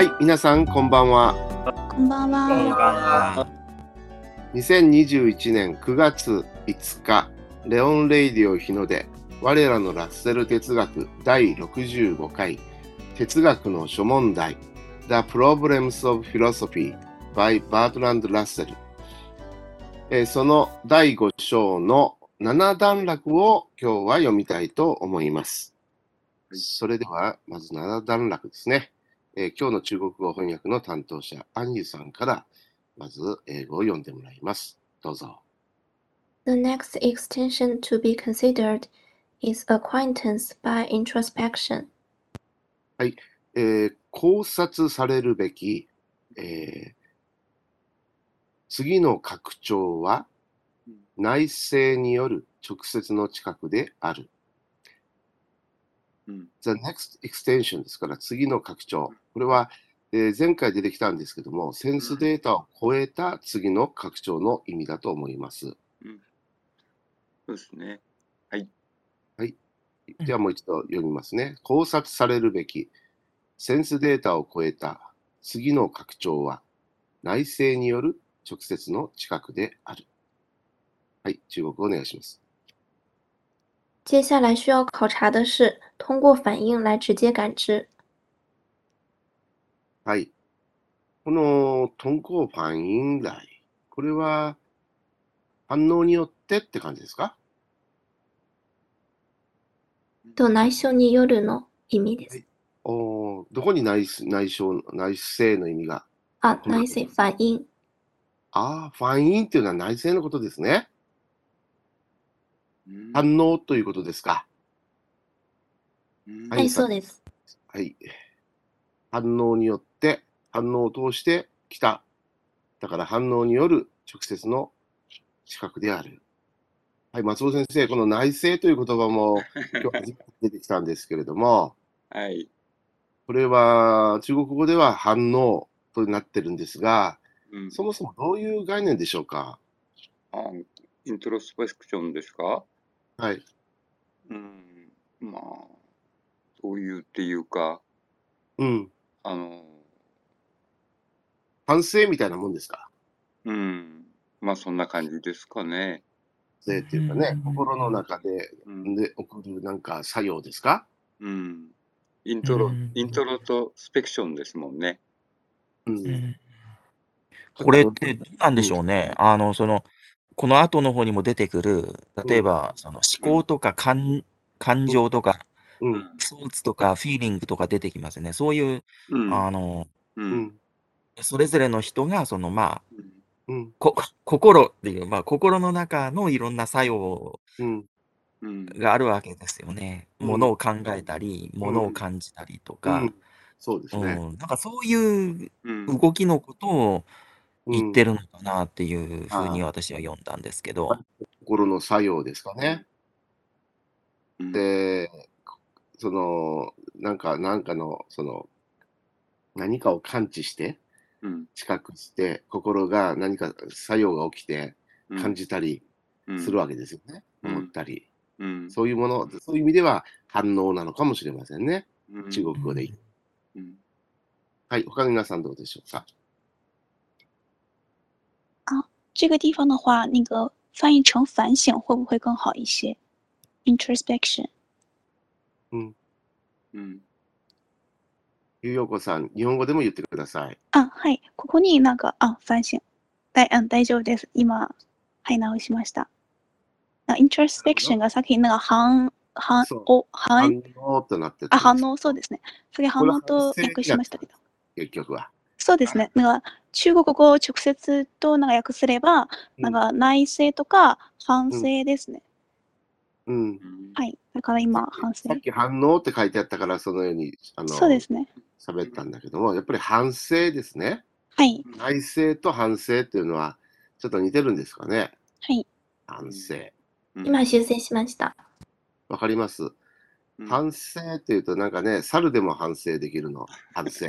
はい、皆さんこんばんは。こんばんこんばんは。は。2021年9月5日、レオンレイディオ日の出、我らのラッセル哲学第65回、哲学の諸問題、The Problems of Philosophy by Bertrand Russell。えーその第5章の7段落を今日は読みたいと思います。それでは、まず7段落ですね。えー今日の中国語翻訳の担当者、アンユさんから、まず英語を読んでもらいます。どうぞ。The next extension to be considered is acquaintance by introspection. えー考察されるべき、えー次の拡張は内政による直接の近くである。うん The next extension ですから次の拡張。これは、えー前回出てきたんですけども、センスデータを超えた次の拡張の意味だと思います。そうですね。ではもう一度読みますね。考察されるべきセンスデータを超えた次の拡張は内政による直接の近くである。はい、中国語お願いします。接下来需要考察的是通过反应来直接感知。はい。この通行反應来、これは反応によってって感じですか？と内緒によるの意味です。おーどこに内内省内政の意味が？あ、内政反应。ああ、反應っていうのは内政のことですね。うん反応ということですか。うんははいい、そうです。はい。反応によって、反応を通して来た。だから反応による直接の視覚である。はい、松尾先生、この内政という言葉も 今日初めて出てきたんですけれども、はい。これは中国語では反応となってるんですが、うんそもそもどういう概念でしょうか？あイントロスペクションですか？はい。うん。まあ、どういうっていうか、うん。あの、反省みたいなもんですか？うん。まあ、そんな感じですかね。っていうかねうん、心の中でうん。で起こるなんか作用ですか？うん、イントロうん、イントロとスペクションですもんね。うん。うんこれってどうなんでしょうね？あの、その、この後の方にも出てくる、例えば、その思考とか感感情とか、うん。ソーツとかフィーリングとか出てきますね。そういう、うん。あの、う。うんん。それぞれの人が、その、まあ、うん。こ心っていう、まあ、心の中のいろんな作用うん。うん。があるわけですよね。うんものを考えたり、ものを感じたりとうか、ん。そうですね。うん、なんかそういううん。動きのことを言ってる。るのかなっていうふうに私は読んだんですけど、心の作用ですかね。うん、で、その、なんか、なんかの、その、何かを感知して、うん、知覚して、心が何か作用が起きてうん感じたりするわけですよね。うん思ったり。うん、そういうもの、そういう意味では反応なのかもしれませんね。うん中国語で言う。うんはい、他の皆さんどうでしょうか？这个地方的话，那个翻译成反省会不会更好一些？introspection。うん、ゆうようこさん、日本語でも言ってください。あ、はい。ここになんか、あ、反省。だい、うん、大丈夫です。今、はい、直しました。な introspection がさっきなんか反、反そう、お、反、反応となってあ、反応。応、そうですね。それ反応と訳しましたけど。結局は。そうですね。なんか、中国語を直接となんか訳すれば、なんか内省とか反省ですね。うん。うんはい。だから今、反省さ。っき反応って書いてあったから、そのように、あの、そうですね。喋ったんだけども、やっぱり反省ですね。はい。内省と反省っていうのは、ちょっと似てるんですかね。はい。反省。うん今修正しました。わかります？うん反省っていうと、なんかね、猿でも反省できるの。反省。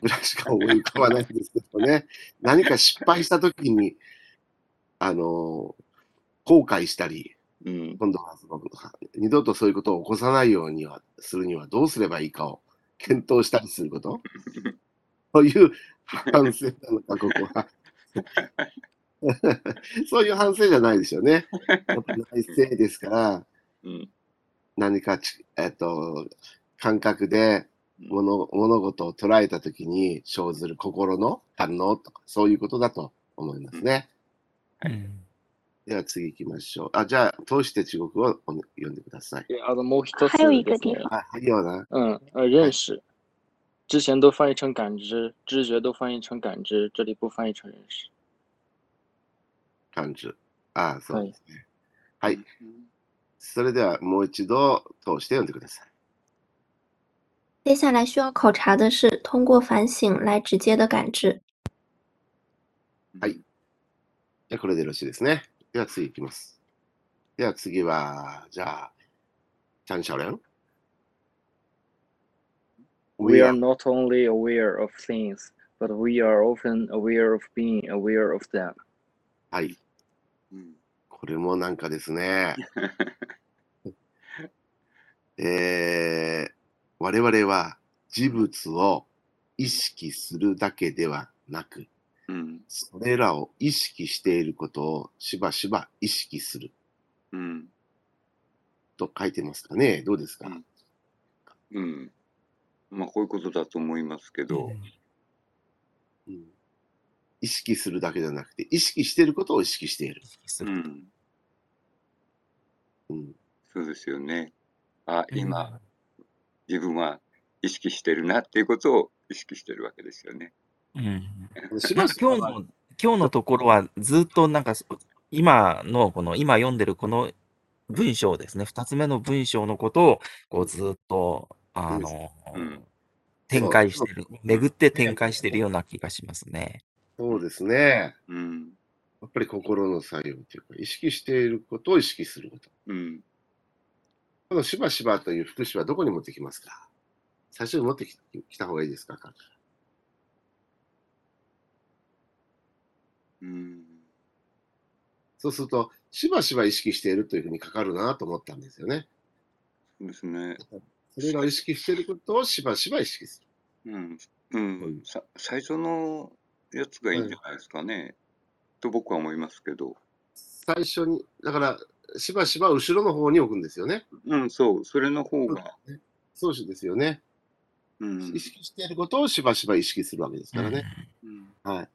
ぐらいしか思い浮かばないんですけどね。何か失敗したときに、あの、後悔したり、うん今度はその二度とそういうことを起こさないようにはするにはどうすればいいかを検討したりすること？そういう反省なのか、ここは。そういう反省じゃないでしょうね。内政ですから、うん。何かち、えっと、感覚で物物事を捉えたときに生ずる心の反応とか、そういうことだと思いますね。うんでは次行きましょう。あ、じゃあ、通して中国語を読んでください。であのもう一つ还有一ですね个地方，あ、はいような。嗯呃认识，之前都翻译成感知，知觉都翻译成感知，这里不翻译成认识。感じ。あ、そうはいですね。はい。うんそれではもう一度通して読んでください。接下来需要考察的是通过反省来直接的感知。はい。じゃあ、これでよろしいですね。では次行きます。では次は、じゃあ、チャンシャオレン。We are not only aware of things, but we are often aware of being aware of them. はい。うんこれもなんかですね。えー、我々は事物を意識するだけではなく、うん。それらを意識していることをしばしば意識するうん。と書いてますかね。どうですか、うんうん。まあ、こういうことだと思いますけど、うん意識するだけじゃなくて、意識していることを意識している。うん。うん、そうですよね。あ、うん今、自分は意識してるなっていうことを意識してるわけですよね。うん今日の、今日のところはずっとなんか、今のこの、今読んでるこの文章ですね、二つ目の文章のことを、こうずっと、あの、うん展開してる、巡って展開してるような気がしますね。そうですね。うん。やっぱり心の作用というか、意識していることを意識すること。うん。このしばしばという副詞はどこに持ってきますか？最初に持ってききた方がいいですかうん。そうすると、しばしば意識しているというふうにかかるなと思ったんですよね。そうですね。それらを意識していることをしばしば意識する。うん。うん。さ最初のやつがいいんじゃないですかね。と僕は思いますけど。最初に、だから、しばしば後ろの方に置くんですよね。うん、そう。それの方が。そうですよね。うん。意識していることをしばしば意識するわけですからね。うん。はい。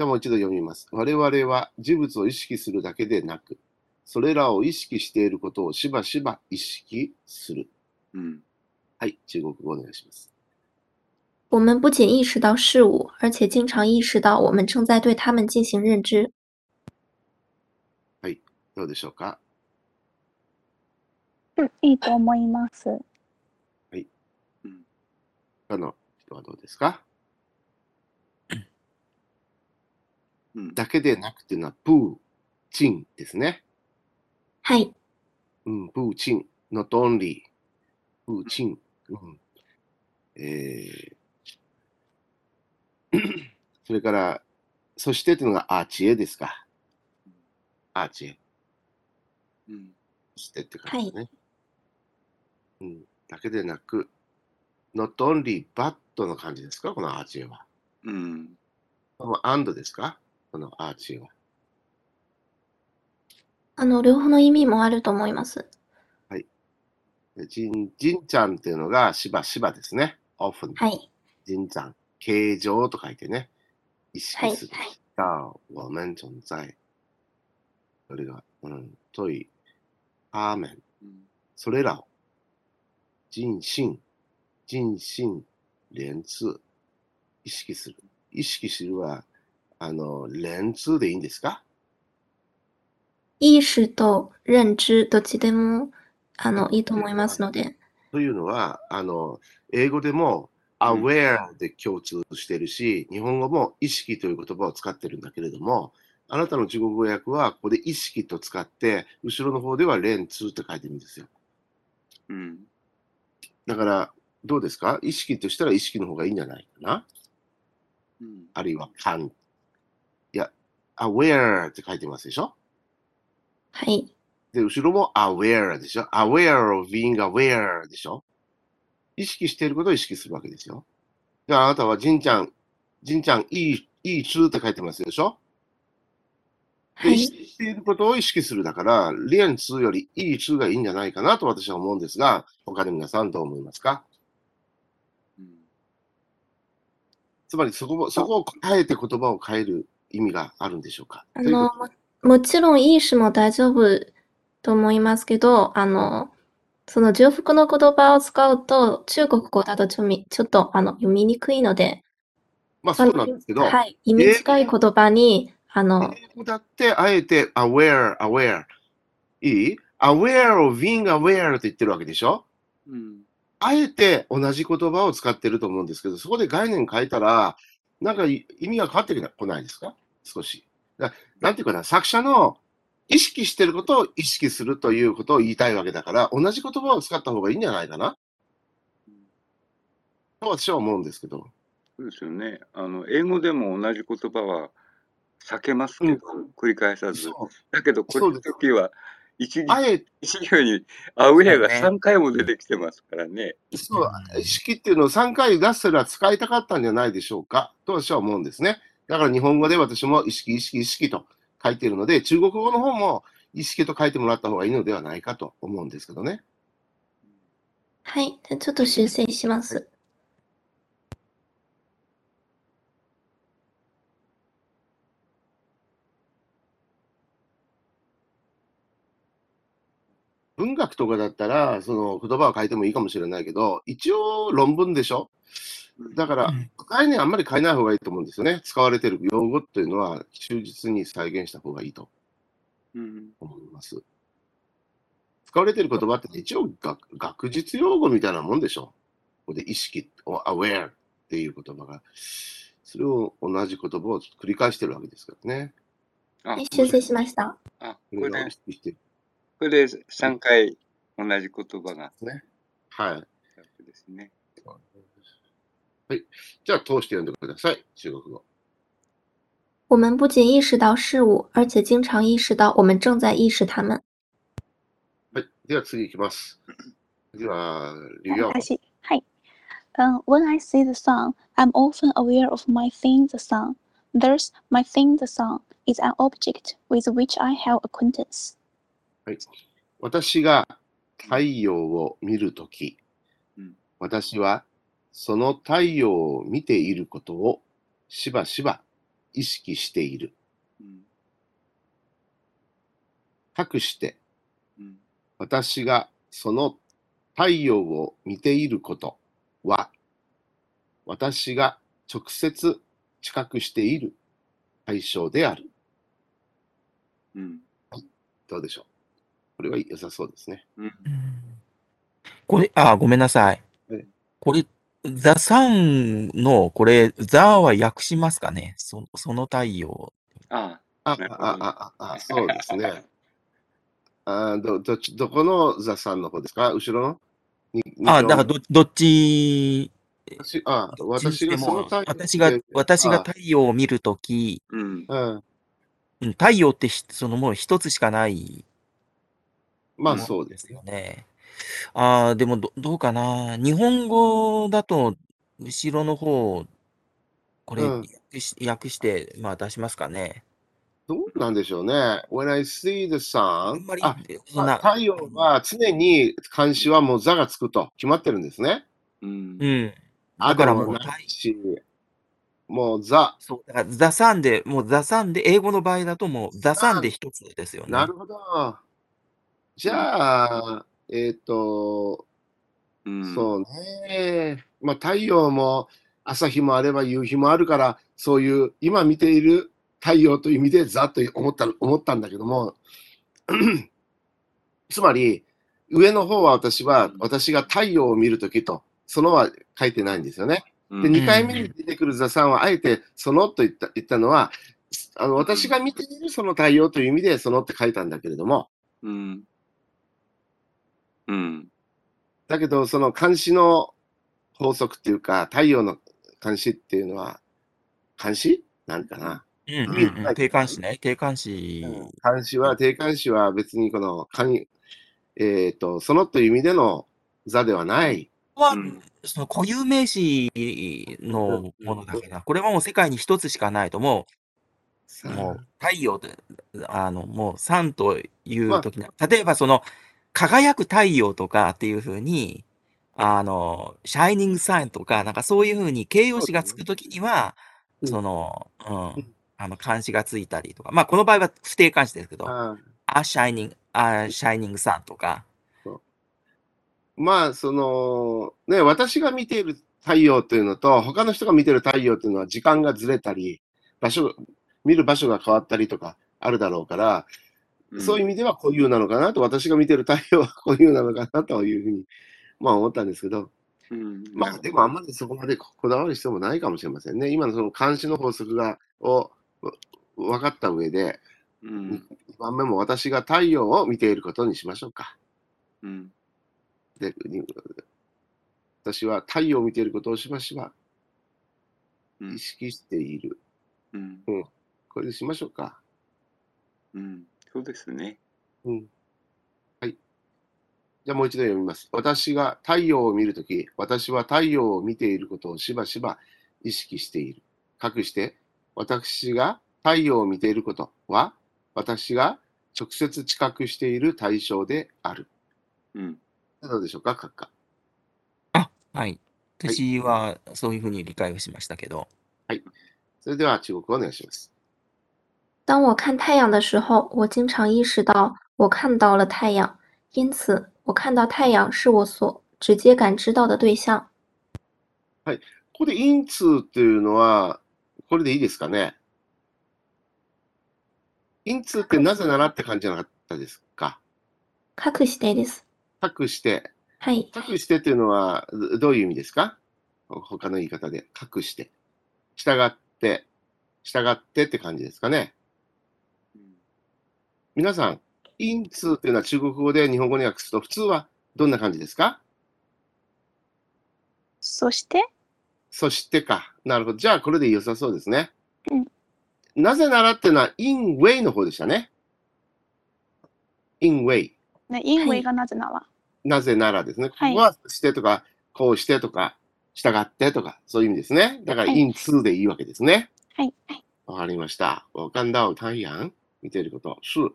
じゃあもう一度読みます。我々は事物を意識するだけでなく、それらを意識していることをしばしば意識する。うん。はい、中国語お願いします。我们不仅意识到事物，而且经常意识到我们正在对它们进行认知。どうでしょうか？うんいいと思います。うん。他の人はどうですかうん。だけでなくていうのは、プー、チンですね。はい、うん、プー、チン、not only、プー、チン。うん、えー それから、そしてというのがアーチエですか。アーチエ。うん。そしてって感じですね。うん、だけでなく、not only but の感じですか？このアーチエは。うん。この and ですか？このアーチエは。あの両方の意味もあると思います。でジン、ジンちゃんっていうのがしばしばですね。often。はい、ジンちゃん。形状と書いてね。意はい、識する。はい。到我们存在。それが、うん、とい、他们。うん。それらを、人心、人心連通、意識する。意識するは、あの、連通でいいんですか？意識と認知どっちでもあのいいと思いますので、というのは、あの、英語でも、aware で共通してるし、日本語も意識という言葉を使ってるんだけれども、あなたの中国語訳は、ここで意識と使って、後ろの方では連通って書いてるんですよ。うん。だから、どうですか？意識としたら意識の方がいいんじゃないかな？うん。あるいは can。いや、aware って書いてますでしょ？はい、で、後ろも aware でしょ ?aware of being aware でしょ？意識していることを意識するわけですよ。じゃああなたは、じんちゃん、じんちゃん、いい、いい通って書いてますでしょ？で、意はい。識していることを意識するだから、練通よりいい通がいいんじゃないかなと私は思うんですが、他の皆さんどう思いますか？うんつまりそこを、そこをあえて言葉を変える意味があるんでしょうか？あの、ももちろんいい詞も大丈夫と思いますけど、あの、その重複の言葉を使うと、中国語だとちょみちょっとあの読みにくいので、まあそうなんですけど、はい、意味近い言葉に、あの、英語だってあえて aware, aware. いい ?aware of being aware って言ってるわけでしょ？うんあえて同じ言葉を使ってると思うんですけど、そこで概念変えたら、なんかい意味が変わってこないですか？少し。だなんていうかな、作者の意識してることを意識するということを言いたいわけだから、同じ言葉を使った方がいいんじゃないかな？と私は思うんですけど。そうですよね。あの英語でも同じ言葉は避けますけど、繰り返さず。だけど、この時は一あえて一行にアウェアがそうね3回も出てきてますからね。そう、意識っていうのを3回出せら使いたかったんじゃないでしょうかと私は思うんですね。だから日本語で私も意識、意識、意識と書いているので、中国語の方も意識と書いてもらった方がいいのではないかと思うんですけどね。はい、じゃあちょっと修正します。文学とかだったら、その言葉を変えてもいいかもしれないけど、一応論文でしょ？だからうん、概念あんまり変えない方がいいと思うんですよね。使われている用語っていうのは忠実に再現した方がいいとうん思います。使われている言葉って一応学学術用語みたいなもんでしょ？ここで意識、aware っていう言葉が。それを同じ言葉を繰り返してるわけですからね。あはい、修正しました？あこれがこれで意識してるこれで3回同じ言葉がね。はい。ですね。はい。じゃあ、通して読んでください。中国語。我们不仅意识到事物，而且经常意识到我们正在意識它们。はい。では次いきます。次は、劉洋。私、はい。Um, when I see the sun, I'm often aware of my seeing the sun. Thus, my seeing the sun is an object with which I have acquaintance. はい。私が太陽を見るとき、うん私はその太陽を見ていることをしばしば意識している。うんかくして、うん私がその太陽を見ていることは、私が直接知覚している対象である。うんどうでしょう？これは良さそうですね。うん。これ、あ、ごめんなさい。はい。これ、ザ・サンの、これ、ザは訳しますかね？そその太陽。ああ、あ、あ、あ、あ、あそうですね。あど、どっち、どこのザさんの方ですか？後ろの？にあ、にだからど、どっち、私、あ、私がそのも太陽私が、私が太陽を見るとき、うん。太陽ってひそのもう一つしかないまあそうですよね。ああ、でもど、どうかな。日本語だと、後ろの方、これ、うん訳し訳して、まあ出しますかね。どうなんでしょうね。When I see the あ sun, んまりあ、、そんな、太陽は常に監視はもう座がつくと決まってるんですね。うんうん。あだからもう、ないし、もうザ、そう、だから、ザサンで、もうザサンで、英語の場合だともう、ザサンで一つですよね。なるほど。じゃあ、えっ、と、うんそうね。まあ太陽も朝日もあれば夕日もあるから、そういう今見ている太陽という意味でざっと思った思ったんだけども、つまり上の方は私は私が太陽を見るときと、そのは書いてないんですよね。で、うん2回目に出てくる座さんは、あえてそのと言った言ったのは、あの私が見ているその太陽という意味でそのって書いたんだけれども、うんうんだけど、その監視の法則っていうか、太陽の監視っていうのは、監視なんかな？うんうんうん。定冠詞ね。定冠詞。監視は、定冠詞は別にこの、監えっ、と、そのという意味での座ではない。はうん、その固有名詞のものだから、これはもう世界に一つしかないと、もう、もう太陽で、あの、もう3というときに、例えばその、輝く太陽とかっていうふうに、あの、シャイニングサインとか、なんかそういうふうに形容詞がつくときには、うん。その、うん。うん、あの、漢詞がついたりとか、まあ、この場合は不定漢詞ですけど、ああ、シャイニング、あ、シャイニングサンとか、まあ、その、ね、私が見ている太陽というのと、他の人が見ている太陽というのは時間がずれたり、場所、見る場所が変わったりとかあるだろうから、そういう意味では固有なのかなと、私が見ている太陽は固有なのかなというふうに、まあ思ったんですけど、うん、まあでもあんまりそこまでこだわる必要もないかもしれませんね。今のその監視の法則が、をわ分かった上で、うん、2番目も私が太陽を見ていることにしましょうか。うん、でに私は太陽を見ていることをしばしばう。ん。意識している。うん、これでしましょうか。うん、そうですね。うん。はい。じゃあもう一度読みます。私が太陽を見るとき、私は太陽を見ていることをしばしば意識している。かくして、私が太陽を見ていることは、私が直接知覚している対象である。うん、どうでしょうか、閣下？あ、はい。私はそういうふうに理解をしましたけど、それでは中国語お願いします。当我看太阳的时候，我经常意识到我看到了太阳，因此我看到太陽是我所直接感知到的对象。ここで因通っていうのは、これでいいですかね？因通ってなぜならって感じじゃなかったですか？かくしてです。隠して。はい。隠してっていうのはどどういう意味ですか？他の言い方で。隠して。従って、従ってって感じですかね。皆さん、因通っていうのは中国語で日本語に訳すと普通はどんな感じですか？そして、そしてか。なるほど。じゃあこれで良さそうですね。うんなぜならっていうのは in way の方でしたね。in way。ね、因为がなぜなら。なぜならですね。こはいこはしてとか、こうしてとか、従ってとか、そういう意味ですね。だからはい in to でいいわけですね。はい。はい。わかりました。我看到太陽。見ていること。是、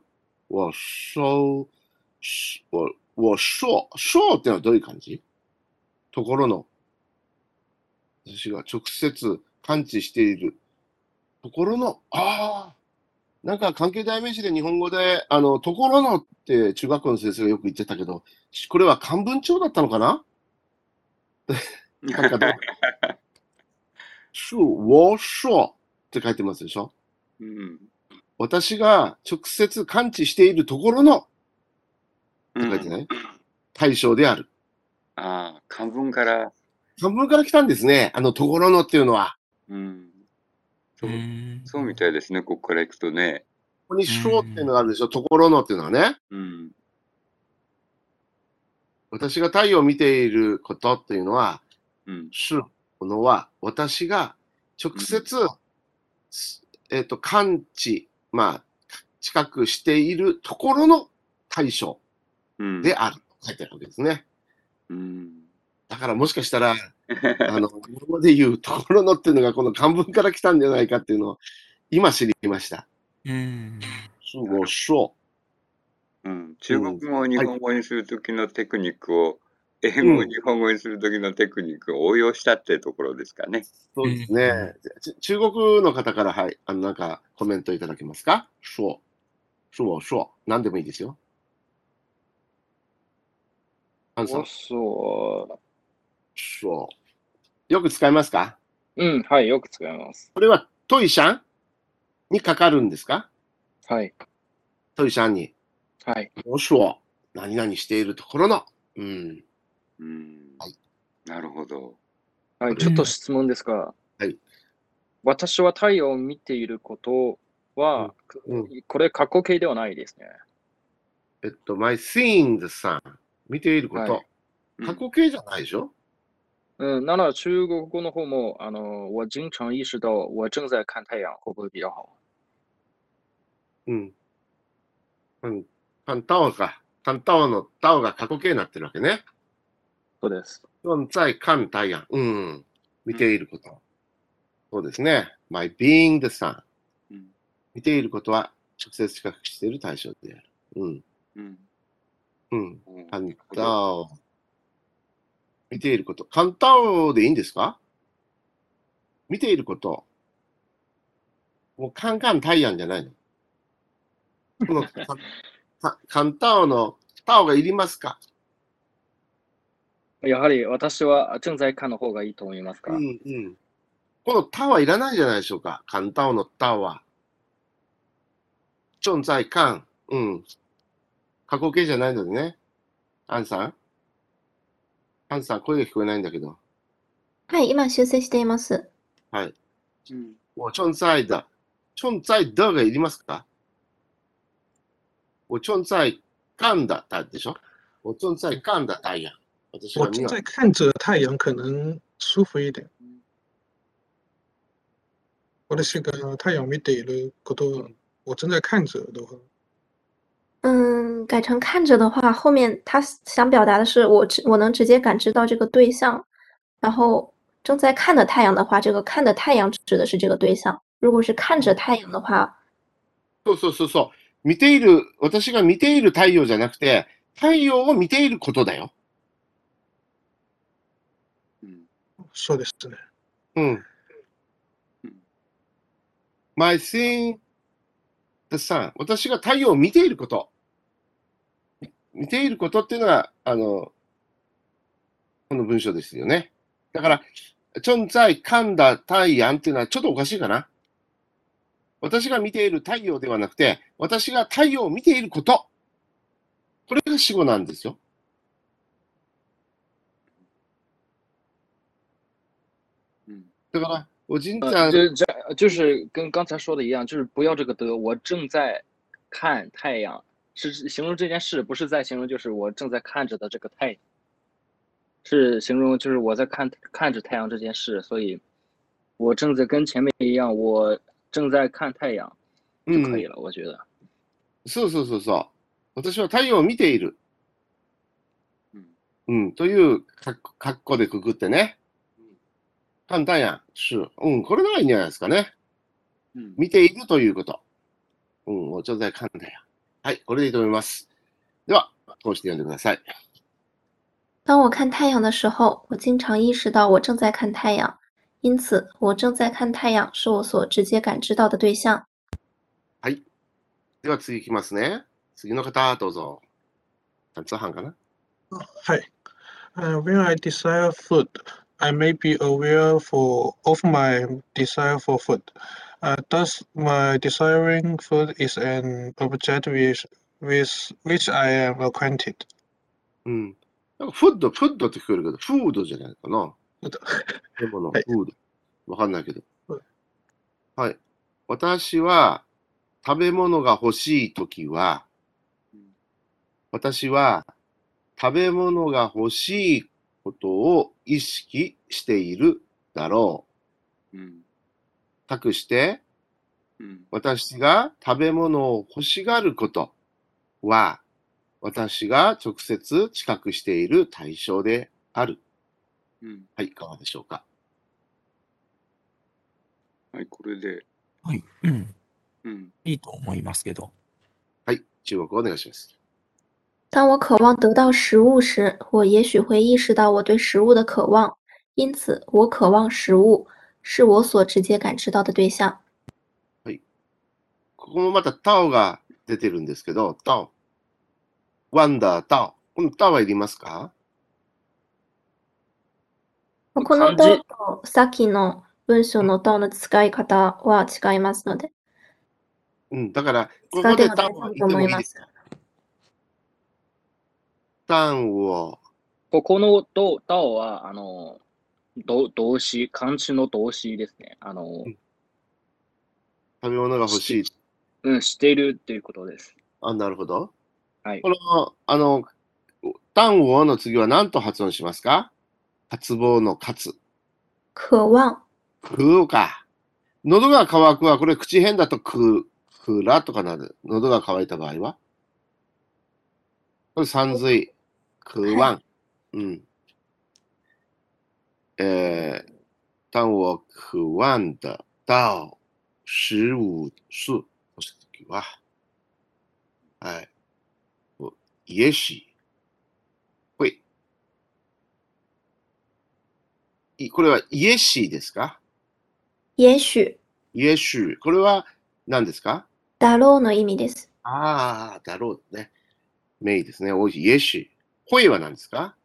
我收、是我、我说、说ってのはどういう感じ？ところの、私が直接感知しているところの、ああ、なんか関係代名詞で日本語で、あの、ところのって中学校の先生がよく言ってたけど、これは漢文帳だったのかな？なんかどう？是、我说って書いてますでしょ？うん、私が直接感知しているところの、って書いてうんない、対象である。ああ、漢文から、漢文から来たんですね。あのところのっていうのは。うん、そうそうみたいですね、ここから行くとね。ここに章っていうのがあるでしょ。ところのっていうのはね。うん、私が太陽を見ていることっていうのは、うん、是このは、私が直接、えっ、と、感知、まあ、近くしているところの対象うん。であると書いてあるわけですね。うん。だからもしかしたら、あの、日本語で言うところのっていうのがこの漢文から来たんじゃないかっていうのを今知りました。うーん。是我说。うん、中国語を日本語にするときのテクニックを、英語を日本語にするときのテクニックを応用したってところですかね。そうですね。ち中国の方から、はい、あの、なんかコメントいただけますか？说。是我说。何でもいいですよ。アンさん我、所、说。よく使いますか？うん、はい、よく使います。これはトイシャンにかかるんですか？はい、トイシャンに。はい。我说。何々しているところの。うん。うんはい。なるほど。はい、ちょっと質問ですが、はい私は太陽を見ていることは、うんこれ過去形ではないですね。えっと、my seeing the sun。見ていること。はいうん過去形じゃないでしょ？うん、なら中国語の方も、あの、我经常意识到我正在看太陽会不会比较好？うん。うん。カンタオか。カンタオのタオが過去形になってるわけね。そうです。存在感太陽。うん。見ていること。そうですね。my being the sun。うん見ていることは直接比較している対象である。うん。うんうん。うんカンタオ。見ていること。カンタオでいいんですか？見ていること。もうカンカン太陽じゃないの。このカンタオのタオがいりますか？やはり私は正在看の方がいいと思いますか、うんうん。このタはいらないじゃないでしょうか。カンタオのタは。正在看。うん。過去形じゃないのでね。アンさん？アンさん、声が聞こえないんだけど。はい、今修正しています。はい。うん我正在的。正在的がいりますか？我正在看的だでしょ？我正在看的太陽。私我正が見よ在看着太阳，可能舒服一点。私が太陽を見ていること、我正在看着的话，嗯，改成看着的话，后面他想表达的是我直我能直接感知到这个对象，然后正在看的太陽的话，这个看的太陽指的是这个对象。如果是看着太陽的话，そうそうそうそう。見ている、私が見ている太陽じゃなくて、太陽を見ていることだよ。 そうですね。うん。My seeing the sun. 私が太陽を見ていること。見ていることっていうのが、あの、この文章ですよね。だから、存在看だ太陽っていうのはちょっとおかしいかな。私が見ている太陽ではなくて、私が太陽を見ていること。これが死語なんですよ。うんだから、おじんちゃ呃，ん、这这就是跟刚才说的一样，就是不要这个的，我正在看太阳，是形容这件事，不是在形容就是我正在看着的这个太阳，是形容就是我在看看着太阳这件事，所以我正在跟前面一样，我正在看太阳就可以了，我觉得。そうそうそうそう。私は太陽を見ている。うんうん、というか格好でくくってね。 簡単やん。しゅうん、これならいいんじゃないですかね。うん見ているということ。うん、もうちょっと簡単や。はい、これでいいと思います。では、通して読んでください。当我看太阳的时候，我经常意识到我正在看太阳，因此我正在看太阳是我所直接感知到的对象。では次いきますね。次の方、どうぞ。通販かな？はい。Uh, when I desire food, I may be aware for of my desire for food. Uh, thus, my desiring food is an object with, with which I am acquainted. うん。フッド、フッドって聞こえるけど、フードじゃないかな。フードでもの、はいフード。わかんないけどはい。はい。私は、食べ物が欲しいときは、私は、食べ物が欲しいことを意識しているだろう。うん託して、うん私が食べ物を欲しがることは、私が直接知覚している対象である。うんはい、いかがでしょうか？はい、これで、はい。うん。うん、いいと思いますけど。はい、中国語お願いします。当我渴望得到食物时，我也许会意识到我对食物的渴望，因此我渴望食物是我所直接感知到的对象。ここもまたタオが出てるんですけど、タオ。ワンダー、タオ。このタオはいりますか？この漢字ととさっきの文章のとの使い方は違いますので、うん、だから、こ使こでタオはいまもいいですす。。タンを、ここのと、とは、あの、動動詞、漢詞の動詞ですね。あの、食べ物が欲しい。うん、しているっていうことです。あ、なるほど。はいこ。の、あの、タンをの次は何と発音しますか？渇望の渇。渴望、食うか。喉が渇くは、これ口変だと食う、くらとかなる。喉が渇いた場合は？これ三髄。食わん。うん。呃，当我渴望得到十五岁の時は、はい、我也许会。いこれはイエシですか也許、イエシュ。これは何ですかだろうの意味です。ああ、だろうね。メイですね。おいしい。イエシュ。ホイは何ですか？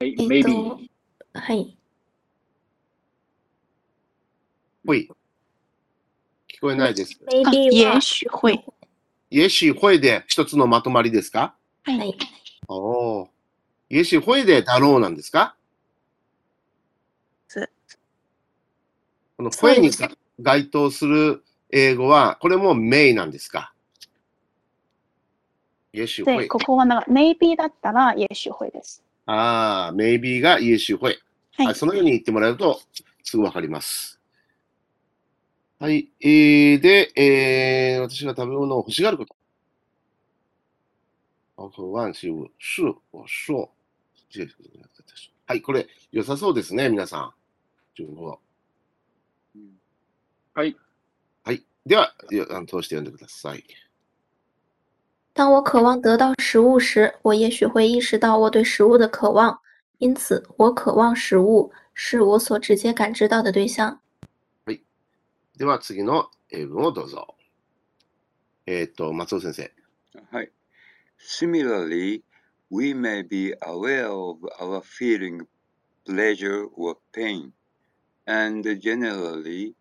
えっと maybe はい。ホイ。聞こえないです。あ maybe 也は、许会。イエシュ、ホイで一つのまとまりですか？は。はいい。おお。イエシュ、ホイでだろうなんですか？是このそうです声にが該当する英語は、これもメイなんですか？イエシュ、ホで、イ。ここはなんか maybe だったら也许会です。ああ、maybe がイエシュ、ホイ。はいはい、そのように言ってもらえるとすぐわかります。はい。えー、で、えー、私が食べ物を欲しがること。はい、これ良さそうですね、皆さん。はい。はい。では、よあの通して読んでください。当我渴望得到食物时，我也许会意识到我对食物的渴望，因此，我渴望食物是我所直接感知到的对象。では、次の英文をどうぞ。えっ、と、松尾先生。はい。Similarly, we may be aware of our feeling pleasure or pain, and generally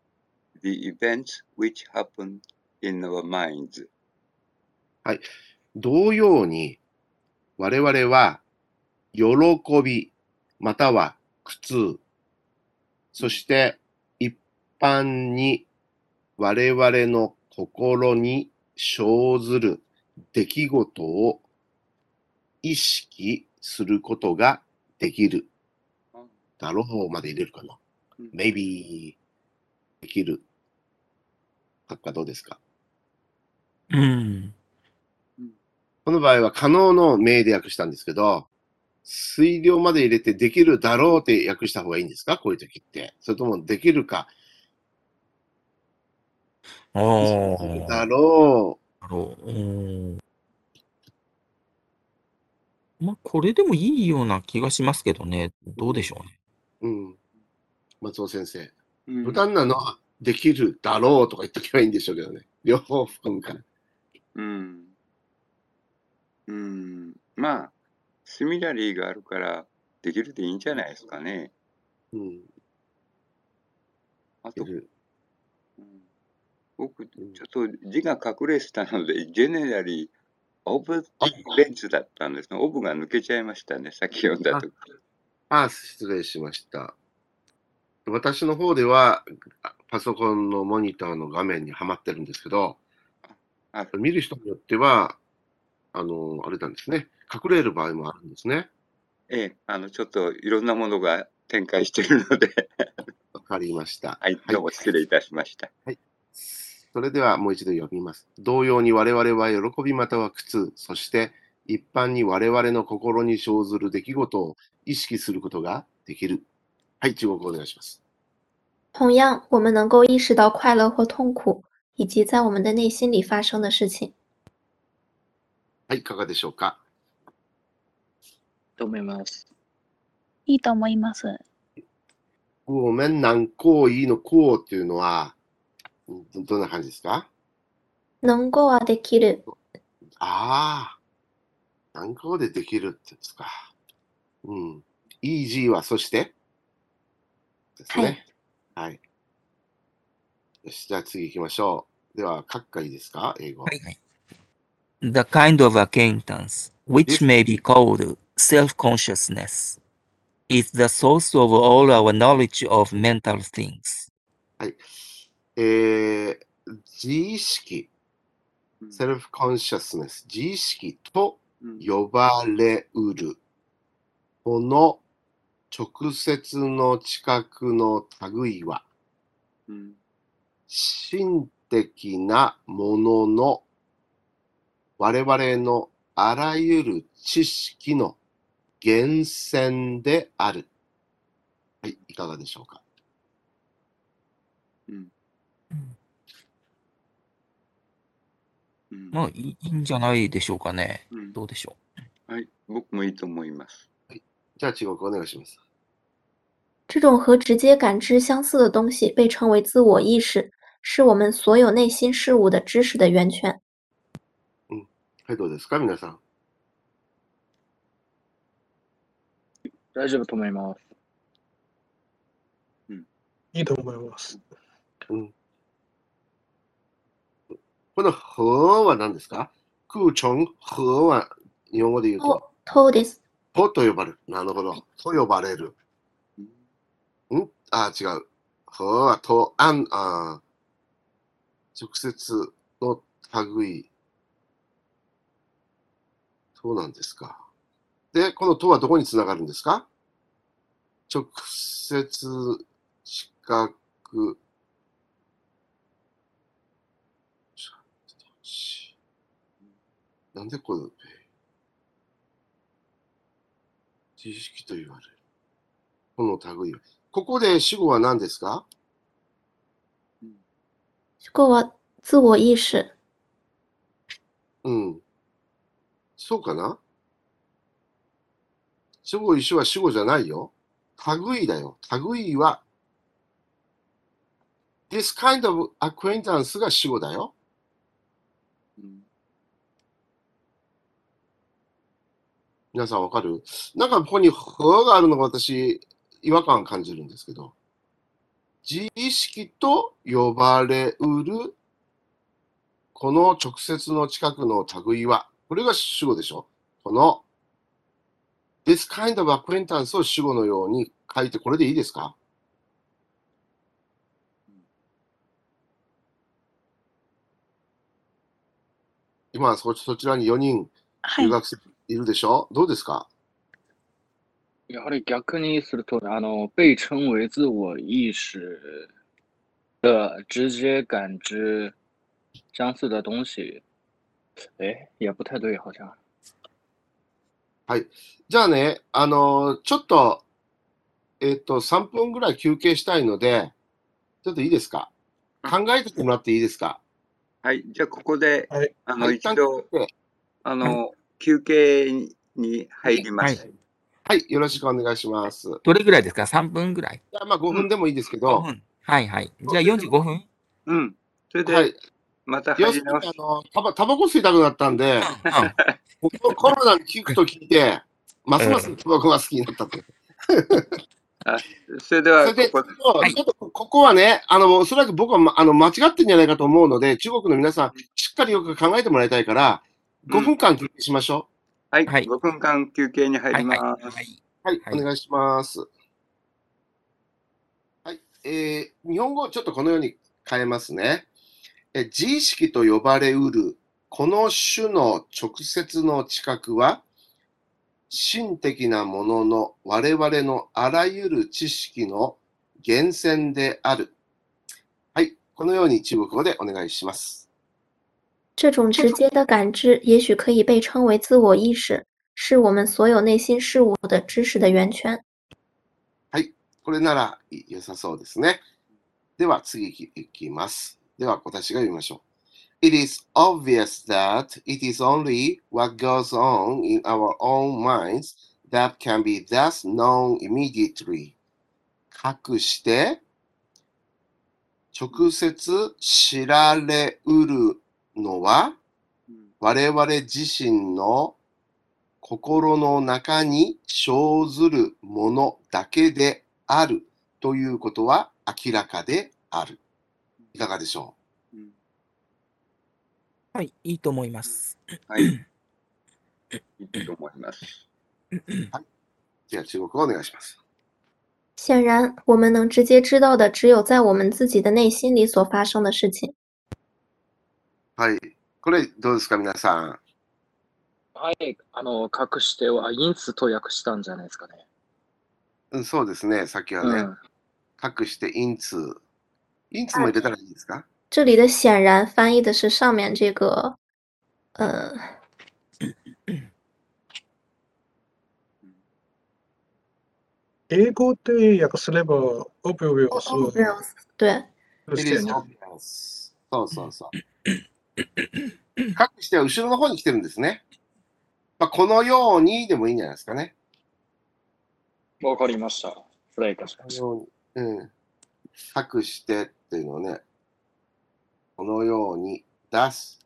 the events which happen in our minds. 同様に、我々は、喜び、または苦痛、そして一般に我々の心に生ずる出来事を意識することができる。だろうまで入れるかな。うん maybe できる。書くかどうですか？うん。この場合は可能の名で訳したんですけど、推量まで入れてできるだろうって訳した方がいいんですか？こういう時って。それともできるか、おー。だろなるほど。うんまあ、これでもいいような気がしますけどね。どうでしょうね。う。うん。松尾先生。うん無難なのはできるだろうとか言っとけばいいんでしょうけどね。両方含むから。うん。うん。まあ、シミラリーがあるから、できるでいいんじゃないですかね。うん。あと、うん僕、ちょっと字が隠れてたので、ジェネラリー、オブベンツだったんですね。オブが抜けちゃいましたね、さっき読んだとき。ああ、失礼しました。私の方では、あパソコンのモニターの画面にはまってるんですけど、あ見る人によっては、あの、あれなんですね。隠れる場合もあるんですね。ええ、あの、ちょっといろんなものが展開しているので、わかりました。はい、どうも失礼いたしました。それではもう一度読みます。同様に我々は喜びまたは苦痛、そして一般に我々の心に生ずる出来事を意識することができる。はい、中国語お願いします。同样，我们能够意识到快乐或痛苦，以及在我们的内心里发生的事情。はい、いかがでしょうか？と思います。いいと思います。ごめんなん行為のこうっていうのは、どどんな感じですか？能够はできる。ああ、何個でできるってやつか。うん。easy はそして？ですね。はい。よし、じゃあ次行きましょう。では、書くかいいですか？英語。はいはい。The kind of acquaintance, which may be called self-consciousness, is the source of all our knowledge of mental things. えー、自意識、うんセルフコンシャスネス、自意識とうん呼ばれうる、この直接の近くの類は、うん心的なものの我々のあらゆる知識の源泉である。はい、いかがでしょうか？うん。うんまあ、いいいいんじゃないでしょうかね。うんどうでしょはい、僕もいいと思います。じゃあ、中国お願いします。这种和直接感知相似的东西被称为自我意识，是我们所有内心事物的知识的源泉。はい、どうですか、皆さん。大丈夫と思います。いいと思います。うん。この和は何ですか？空中和は日本語で言うと、と、とです。とと呼ばれる。なるほど。と呼ばれる。うんん？あ、違う。和はと、あん、あ直接の類。そうなんですか。で、このとはどこにつながるんですか？直接、近く、なんでこれ、知識と言われる？この類は。ここで主語は何ですか？主語は自我意識。うん。そうかな？主語一緒は主語じゃないよ。類だよ。類は、this kind of acquaintance が主語だよ。うん皆さんわかる？なんかここに「和」があるのが私、違和感感じるんですけど、自意識と呼ばれうる、この直接の近くの類は、これが主語でしょ。この、this kind of acquaintance を主語のように書いて、これでいいですか？今そ、そちらに4人はい。留学生いるでしょ？どうですか？やはり逆にすると、あの，被称为自我意识的直接感知相似的东西，哎，也不太对，好像。じゃあね、あのちょっと、えっと、3分ぐらい休憩したいので、ちょっといいですか？考えてもらっていいですか？はい、じゃあここで、はいあの、はい一度、であの、休憩に入ります。はいはい、よろしくお願いします。う。どれぐらいですか ?3 分ぐらい。じゃあまあ5分でもいいですけ5ど、分。はいはい。じゃあ45分うん。それはいで、、また要するに入り直しあのタバタバコ吸いたくなったんで、うん。このコロナに効くと聞いて、ますますタバコが好きになったって。それではそれで、ここ、はいちょっとここはね、あの、おそらく僕は、まあの間違ってんじゃないかと思うので、中国の皆さん、しっかりよく考えてもらいたいから、5分間休憩しましょはい、はい。5分間休憩に入はいります。はい。はい。う。はい、はい。お願いします。はい、えー日本語をちょっとこのように変えますね。え自意識と呼ばれうる、この種の直接の知覚は、心的なものの我々のあらゆる知識の源泉である。はい、このように中国語でお願いします。这种直接的感知也许可以被称为自我意识，是我们所有内心事物的知识的源泉。これなら良さそうですね。では次いきます。では私が読みましょう。It is obvious that it is only what goes on in our own minds that can be thus known immediately. かくして直接知られうるのはうん我々自身の心の中に生ずるものだけであるということは明らかである。いかがでしょう？んはい、いいと思います。はい。いいと思います。うじゃあ中国語お願いします。显然，我们能直接知道的只有在我们自己的内心里所发生的事情。はい。これどうですか皆さん？はい、あの、隠しては、因此と訳したんじゃないですかね。うん、そうですね。さっきはね、うん。隠して因此。因此も入れたらいいですか这里的显然翻译的是上面这个，呃，英語で訳すれば obvious。对。で。そうそうそう。かくしては後ろの方に来てるんですね。まあ、このようにでもいいんじゃないですかね。わかりました。失礼いたしました。うん。かくしてっていうのをね、このように出す。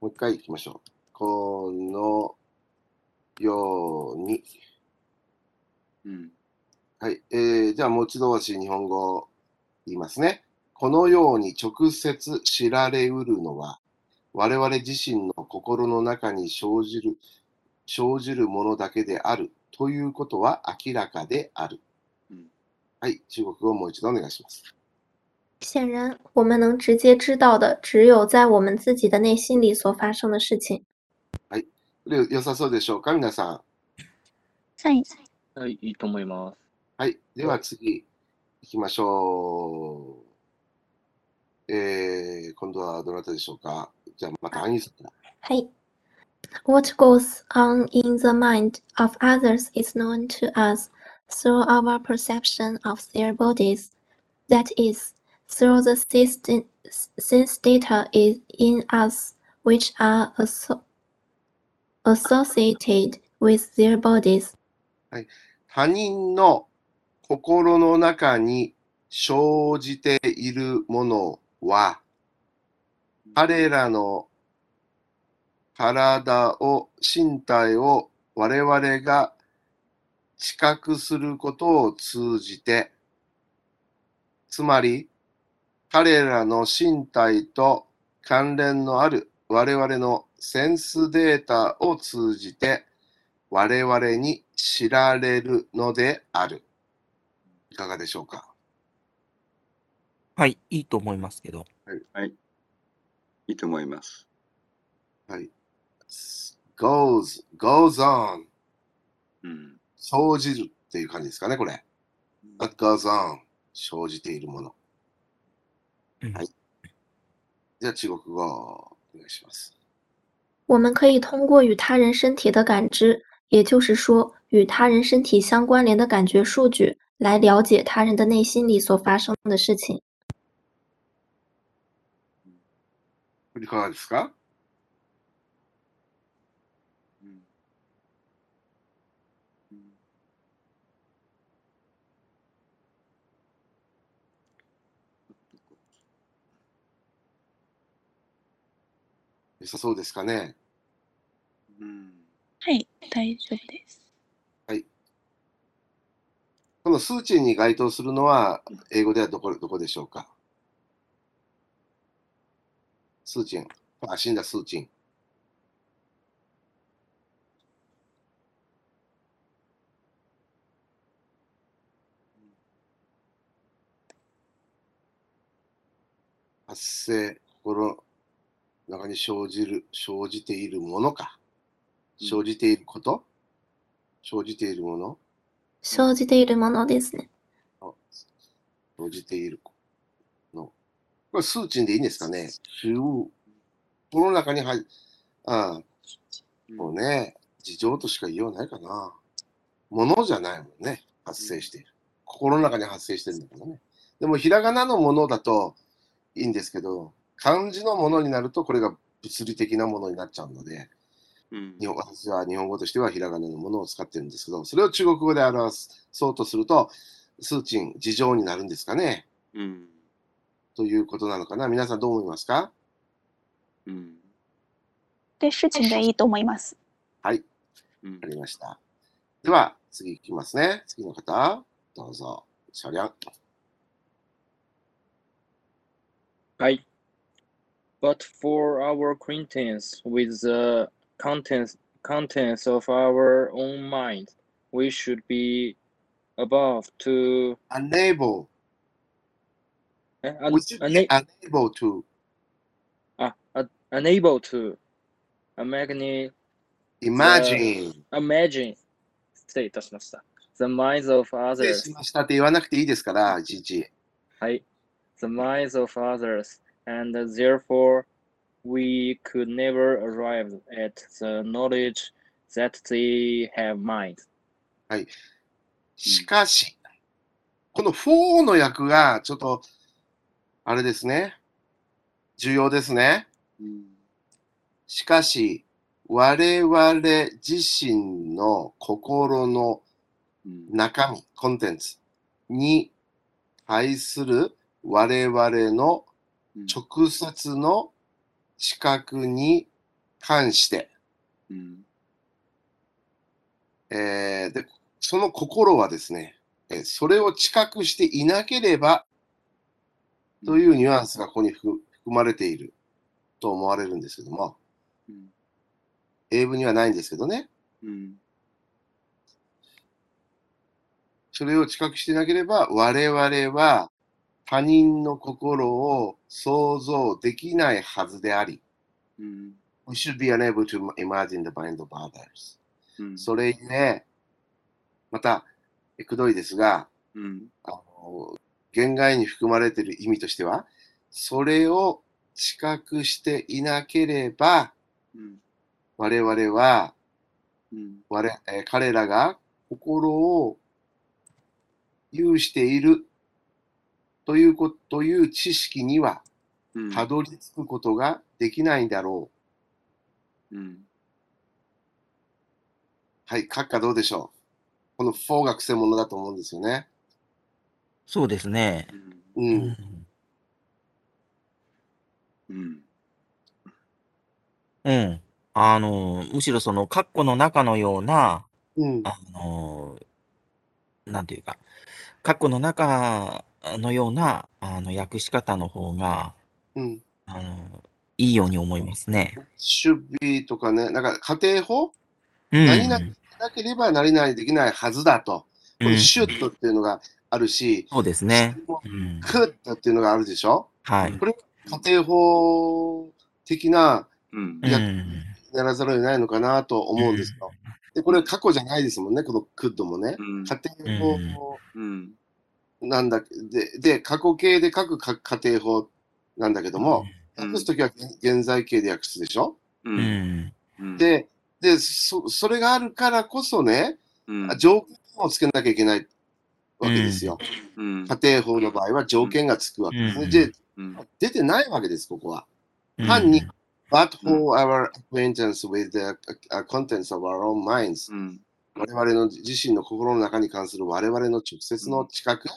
もう一回行きましょう。このように。うん。はい。えー、じゃあもう一度私、日本語言いますね。このように直接知られうるのは、我々自身の心の中に生じる、生じるものだけであるということは明らかである。うんはい。中国語をもう一度お願いします。显然，我们能直接知道的只有在我们自己的内心里所发生的事情。これ良さそうでしょうか？皆さん。はい。はい、いいと思います。はい。では次、行きましょう。えー、今度はどなたでしょうか？じゃあまたアニーさんから。はい。What goes on in the mind of others is known to us through our perception of their bodies. That is, through the sense data is in us which are asso- associated with their bodies. 他人の心の中に生じているものは、彼らの体を、身体を我々が知覚することを通じて、つまり、彼らの身体と関連のある我々のセンスデータを通じて、我々に知られるのである。いかがでしょうか？はい、いいと思いますけど。はい。いいと思います。はい。goes, goes on うん。生じるっていう感じですかね、これ。that goes on 生じているもの。うんはい。じゃあ中国語お願いします。我们可以通过与他人身体的感知，也就是说，与他人身体相关联的感觉数据，来了解他人的内心里所发生的事情。いかがですか？良さそうですかねうんはい、大丈夫です。この数値に該当するのは、英語ではどこどこでしょうか？数値。あ、死んだ数値。発生、心の中に生じる、生じているものか。生じていること？生じているもの？生じているものですね。生じているの。これ数値でいいんですかね？中この中に入ああ、もうね、事情としか言いようないかな。ものじゃないもんね、発生している。心の中に発生してるんだからね。でも、ひらがなのものだといいんですけど、漢字のものになると、これが物理的なものになっちゃうので、うん日本私は日本語としてはひらがなのものを使ってるんですけど、それを中国語で表そうとすると、数値、事情になるんですかねうんということなのかな皆さんどう思いますか？うんで、事情でいいと思います。はい、うんわかりました。では、次いきますね。次の方、どうぞ。シャリャン。はい。But for our acquaintance with the contents contents of our own mind, we should be above to unable, え un- we should be una- unable to あ、あ unable to imagine imagine. imagine 失礼いたしました。The minds of 失礼 others しましたって言わなくていいですから、いちいち。はい。The minds of others, And therefore we could never arrive at the knowledge that they have mind. はいしかし、この for の訳がちょっと、あれですね。重要ですね。しかし、我々自身の心の中身、コンテンツに対する我々の直接の知覚に関して、うん。えーでその心はですね、えーそれを知覚していなければというニュアンスがここに含含まれていると思われるんですけども、うん。英文にはないんですけどね、うん。それを知覚していなければ我々は他人の心を想像できないはずであり、うん。We should be unable to imagine the mind of others. うん。それゆえ、また、えくどいですが、うん。あの言外に含まれている意味としては、それを知覚していなければ、うん我々はうん。我えー彼らが心を有しているということという知識にはうんたどり着くことができないんだろう。うんはい、閣下どうでしょう？この4が癖者だと思うんですよね。そうですね。う。うんんうんうん。あの、むしろその、括弧の中のような、うん。あの、なんていうか、括弧の中のような、あの、訳し方の方が、うん。あの、いいように思いますね。should be とかね、なんか家庭法？うん。何々なければ何々できないはずだと。このうん should っていうのがあるし、そうですね。うん。could っていうのがあるでしょ？はい。これ家庭法的なうんうやん。やらざるを得ないのかなと思うんですよ。で、これ過去じゃないですもんね、この could もね。うん家庭法うんなんだで、で、過去形で書くか家庭法なんだけども、うん。訳すときは現在形で訳すでしょ？ううん。で、で、そ、それがあるからこそね、うん。条件をつけなきゃいけないわけですよ。うん。家庭法の場合は条件がつくわけですね。うん。で、うん。出てないわけです、ここは。うん。単に but for our acquaintance with the uh, contents of our own minds うん。我々の自身の心の中に関する我々の直接の知覚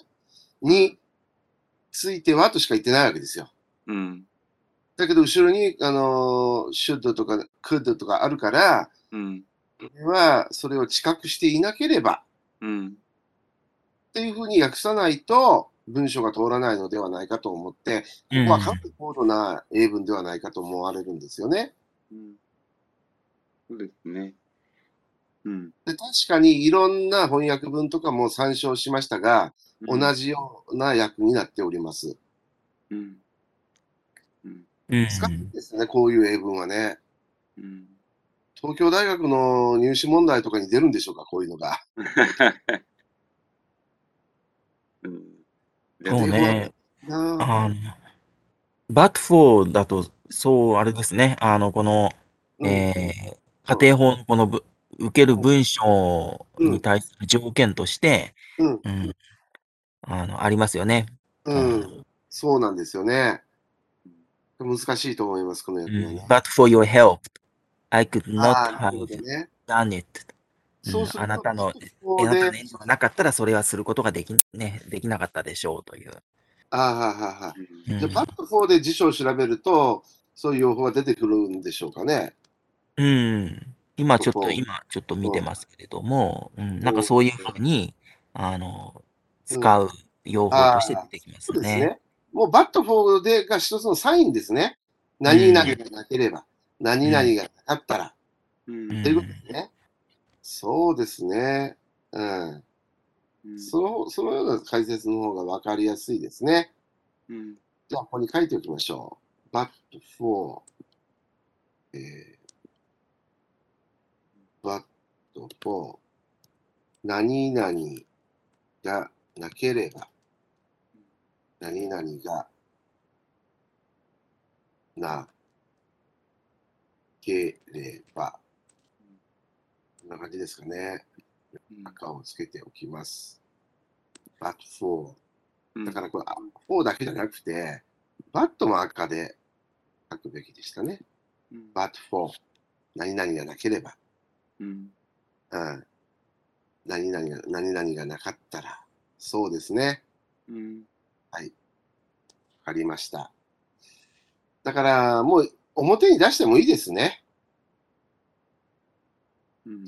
についてはとしか言ってないわけですよ。うんだけど後ろに、あの、should とか could とかあるから、うんはそれを知覚していなければうんっていうふうに訳さないと文章が通らないのではないかと思って、ここはかなり高度な英文ではないかと思われるんですよね。うんそうですね。うんで確かにいろんな翻訳文とかも参照しましたが、同じような訳になっております。うんうんうん。難しいですね、こういう英文はね。うん東京大学の入試問題とかに出るんでしょうか、こういうのが。うん そうね。なああの、but for だと、そう、あれですね。あの、この、うんえー家庭法のこのぶ受ける文章に対する条件として、うんうんあの、ありますよね。うん、そうなんですよね。難しいと思います、このうん訳はね。but for your help, I could あ not あ、なるほど have ね。done it. そうすると、あなたのこえこあなたので、援助がなかったらそれはすることができ,、ね、できなかったでしょうという。ああ、はいはいはい。うんじゃあ、バット4で辞書を調べると、そういう用法が出てくるんでしょうかね。うん、今ちょっ、ことこ今ちょっと見てますけれども、うん、なんかそういうふうに、あの、使う用法として出てきますね。そうですね。もうバット4でが一つのサインですね。何々がなければ、何々がなかったら、うんうんということですね。そうですね。うん。うんその、そのような解説の方が分かりやすいですね。うんじゃあ、ここに書いておきましょう。but for, えー、but for 何々がなければ、何々がなければ、こんな感じですかね。うん赤をつけておきます。but for うんだからこれ、あ for だけじゃなくて、but も赤で書くべきでしたね。うん、but for 何々がなければ、うん、うん、何々が何々がなかったら、そうですね。うん、わかりました。だから、もう表に出してもいいですね。うん。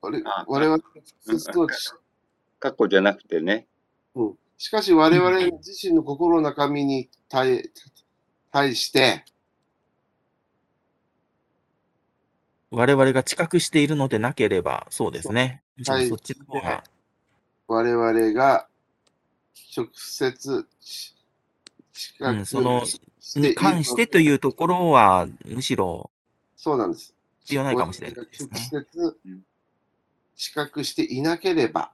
我あ我々過去じゃなくてね。うんしかし我々自身の心の中身に対対して、我々が知覚しているのでなければ、そうですね。むしろそっちの方が、我々が直接し近うん、その、に関してというところは、むしろそうなんです。必要ないかもしれないですね。直接うん知覚していなければ、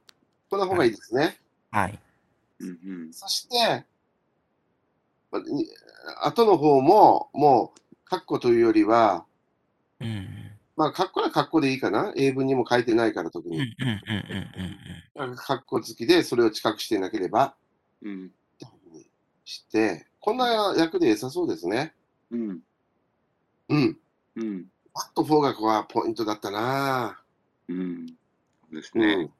この方がいいですね。はい。うん、うん、そして、後の方も、もう、括弧というよりは、うん。まあ、括弧は括弧でいいかな。英文にも書いてないから、特に。うん、うん、うん。括弧付きで、それを知覚していなければ、うん、ってふうにして、こんな役で良さそうですね。うん、うん。うん、バット4がはポイントだったな。うん。そうですうね。ん。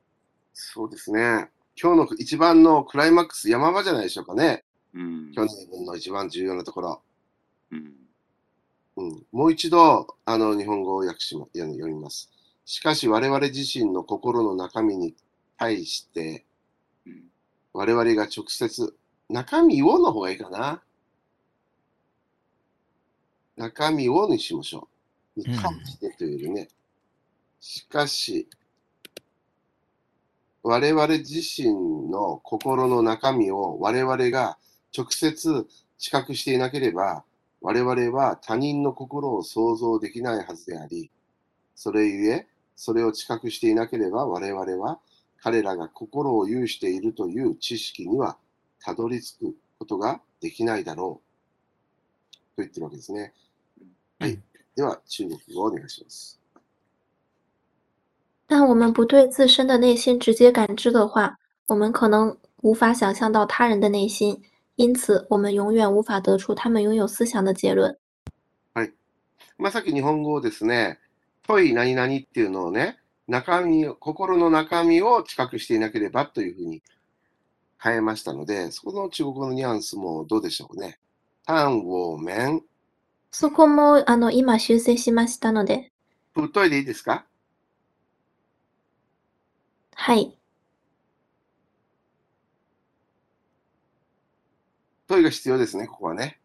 そうですね。今日の一番のクライマックス、山場じゃないでしょうかね。うん、去年分の一番重要なところ。うん、うん、もう一度、あの、日本語を訳しま、読み読みます。しかし、我々自身の心の中身に対して、我々が直接、中身をの方がいいかな。中身をにしましょう。に関してというよりね。しかし、我々自身の心の中身を我々が直接知覚していなければ、我々は他人の心を想像できないはずであり、それゆえ、それを知覚していなければ我々は彼らが心を有しているという知識にはたどり着くことができないだろう。と言ってるわけですね。はい。では、中国語をお願いします。但我们不对自身的内心直接感知的话，我们可能无法想象到他人的内心，因此我们永远无法得出他们拥有思想的结論。まあ、さっき日本語をですね、問い何々っていうのをね、中身を、心の中身を知覚していなければというふうに変えましたので、そこの中国語のニュアンスもどうでしょうね。単を面、そこもあの今修正しましたので、プトイでいいですか？はい、問いが必要ですね、ここはね。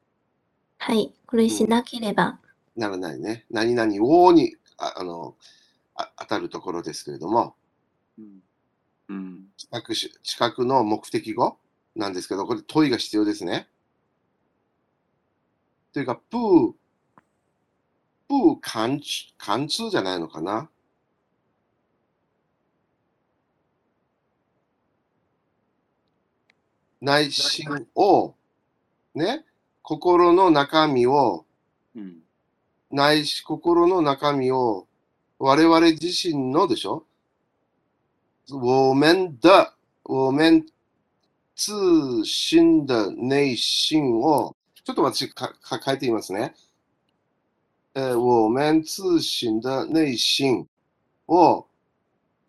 はい、これしなければ、ならないね。何々をにああのあ当たるところですけれども、うん、うん、知覚し知覚の目的語？なんですけど、これ問いが必要ですね。というか、プー、プー貫通貫通じゃないのかな？内心を、ね、心の中身を、うん、内し心の中身を我々自身のでしょ？我们的、我们自身的内心を、ちょっと私かか書いてみますね。えー我们自身的内心を、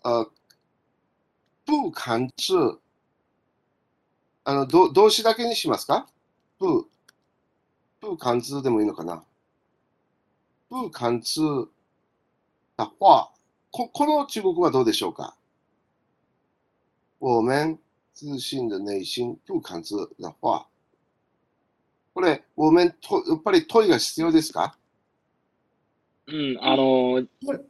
呃、不感知、あの、ど動詞だけにしますか？不、不感知でもいいのかな？不感知的话、ここの中国語はどうでしょうか？我们自信的内心不感知的话、これ、我们と、やっぱり問いが必要ですか？うん、あの、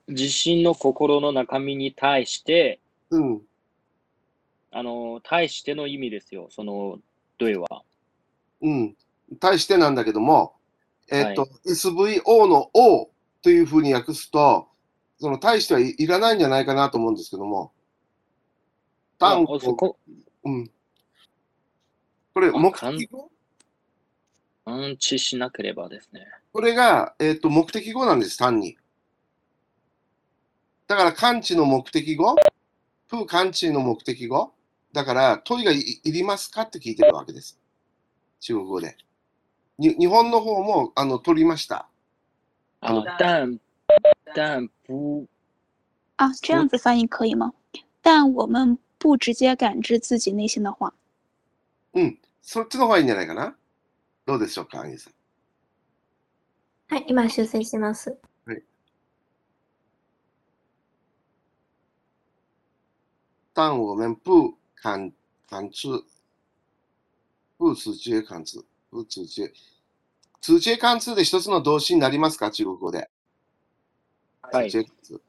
自身の心の中身に対して、うん。あの、対しての意味ですよ、その、对は。うん。対してなんだけども、えっ、と、は SVO の O というふうに訳すと、その対してはいいらないんじゃないかなと思うんですけども、単語こ、うん。これ、あ目的語安置しなければですね。これが、えっ、と、目的語なんです、単に。だから、感知の目的語、プーカンチの目的語？だから、問いがいいりますかって聞いてるわけです。中国語で。に日本の方も、あの、取りました？啊，但但不啊，这样子翻译可以吗？但我们不直接感知自己内心的话。うん。そっちの方がいいんじゃないかな？どうでしょうか、アニさん。はい、今修正します。但我们不感感知，不直接感知，不直接。直接感知で一つの動詞になりますか？中国語で。はい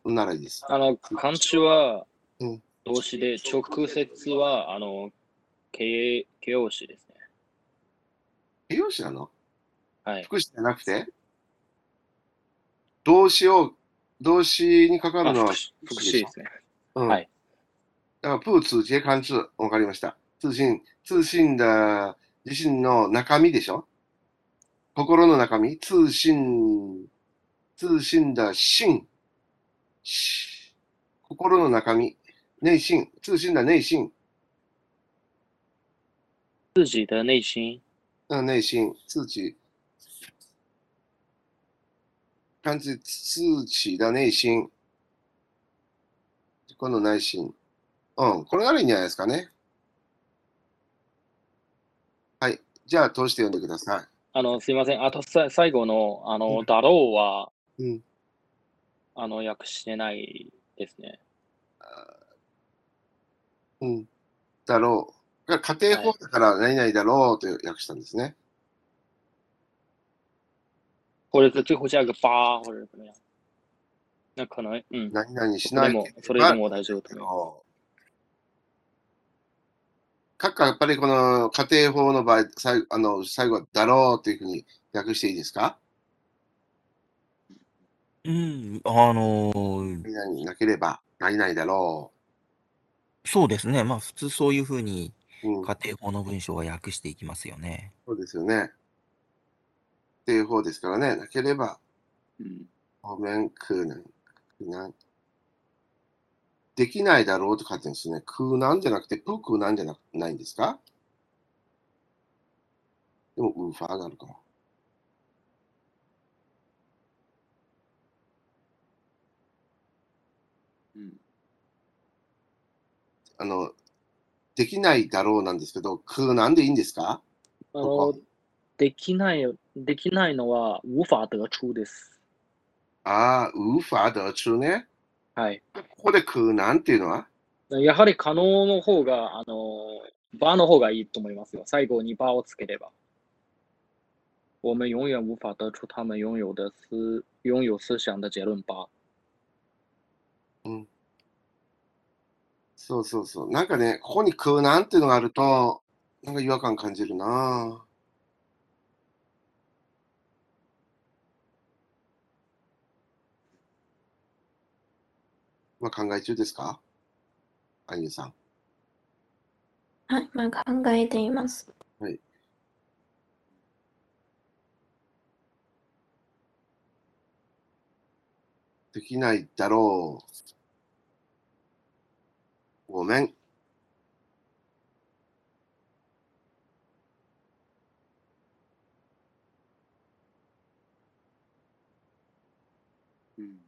ならいいです。あの、漢字はうん動詞で、直接は、あの、形形容詞ですね。形容詞なの？はい。副詞じゃなくて？動詞を、動詞にかかあるのは副詞ですね。うん。はい。だから、プーツ直接感知、わかりました。通信、通信だ、自身の中身でしょ？心の中身？通信、通信だ、心。し心の中身。内心。通信だ、内心。自己的内心。嗯，内心自己，看自自己的内心。この内心。うん、これならいいんじゃないですかね。はい。じゃあ、通して読んでくださあの、すいません。あとさ最後の、あうの、んだろうは、い。うん。あの、訳してないですね。うん。だろう。が家庭法だから何々だろうと訳したんですね。或者是最后加个八或者怎么样。那可能、うん。何々しそないそれでも大丈夫と思います。かっかやっぱりこの家庭法の場合、最後あの最後はだろうというふうに訳していいですか？うん、あのー何々なければ何々だろそうですね。まあ、普通そういうふうにう。うん、家庭法の文章は訳していきますよね。そうですよね。っていう方ですからね、なければ、うんごめん、空難、空難。できないだろうと書いてるんですね。空難じゃなくて、プー空難じゃなないんですか？でも、ウーファーがあるかも。うんあの、できないだろうなんですけど、空難でいいんですか？あの、できない、できないのは無法得出です。ああ、ウーファー得出ね。はい。ここで空難っていうのは？やはり可能の方が、あの、バの方がいいと思いますよ。最後にバをつければ。我们永远无法得出他们拥有的思拥有思想的结论吧。そうそうそう。なんかね、ここに空難っていうのがあると、なんか違和感感じるなまあ考え中ですか？アニメさん。はい、まあ考えています。できないだろう。ごめん。うん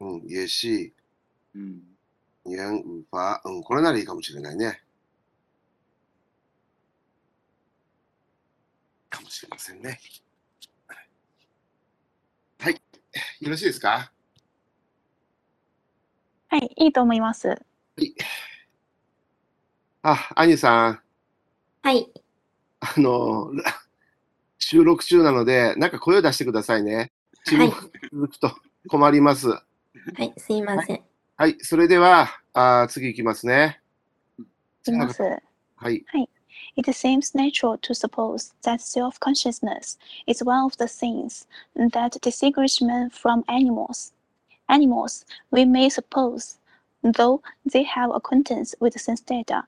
うん、也是、うん言無法。うん、これならいいかもしれないね。かもしれませんね。はい。よろしいですか？はい、いいと思います。はい。あ、アニさん、はい、あの、ら収録中なので、なんか声を出してくださいね。沈はい、黙続くと困ります。はい、すいません。はい、それでは、あー次いきますね。いきます。はい。It seems natural to suppose that self consciousness is one of the things that distinguish men from animals. Animals, we may suppose, though they have acquaintance with sense data,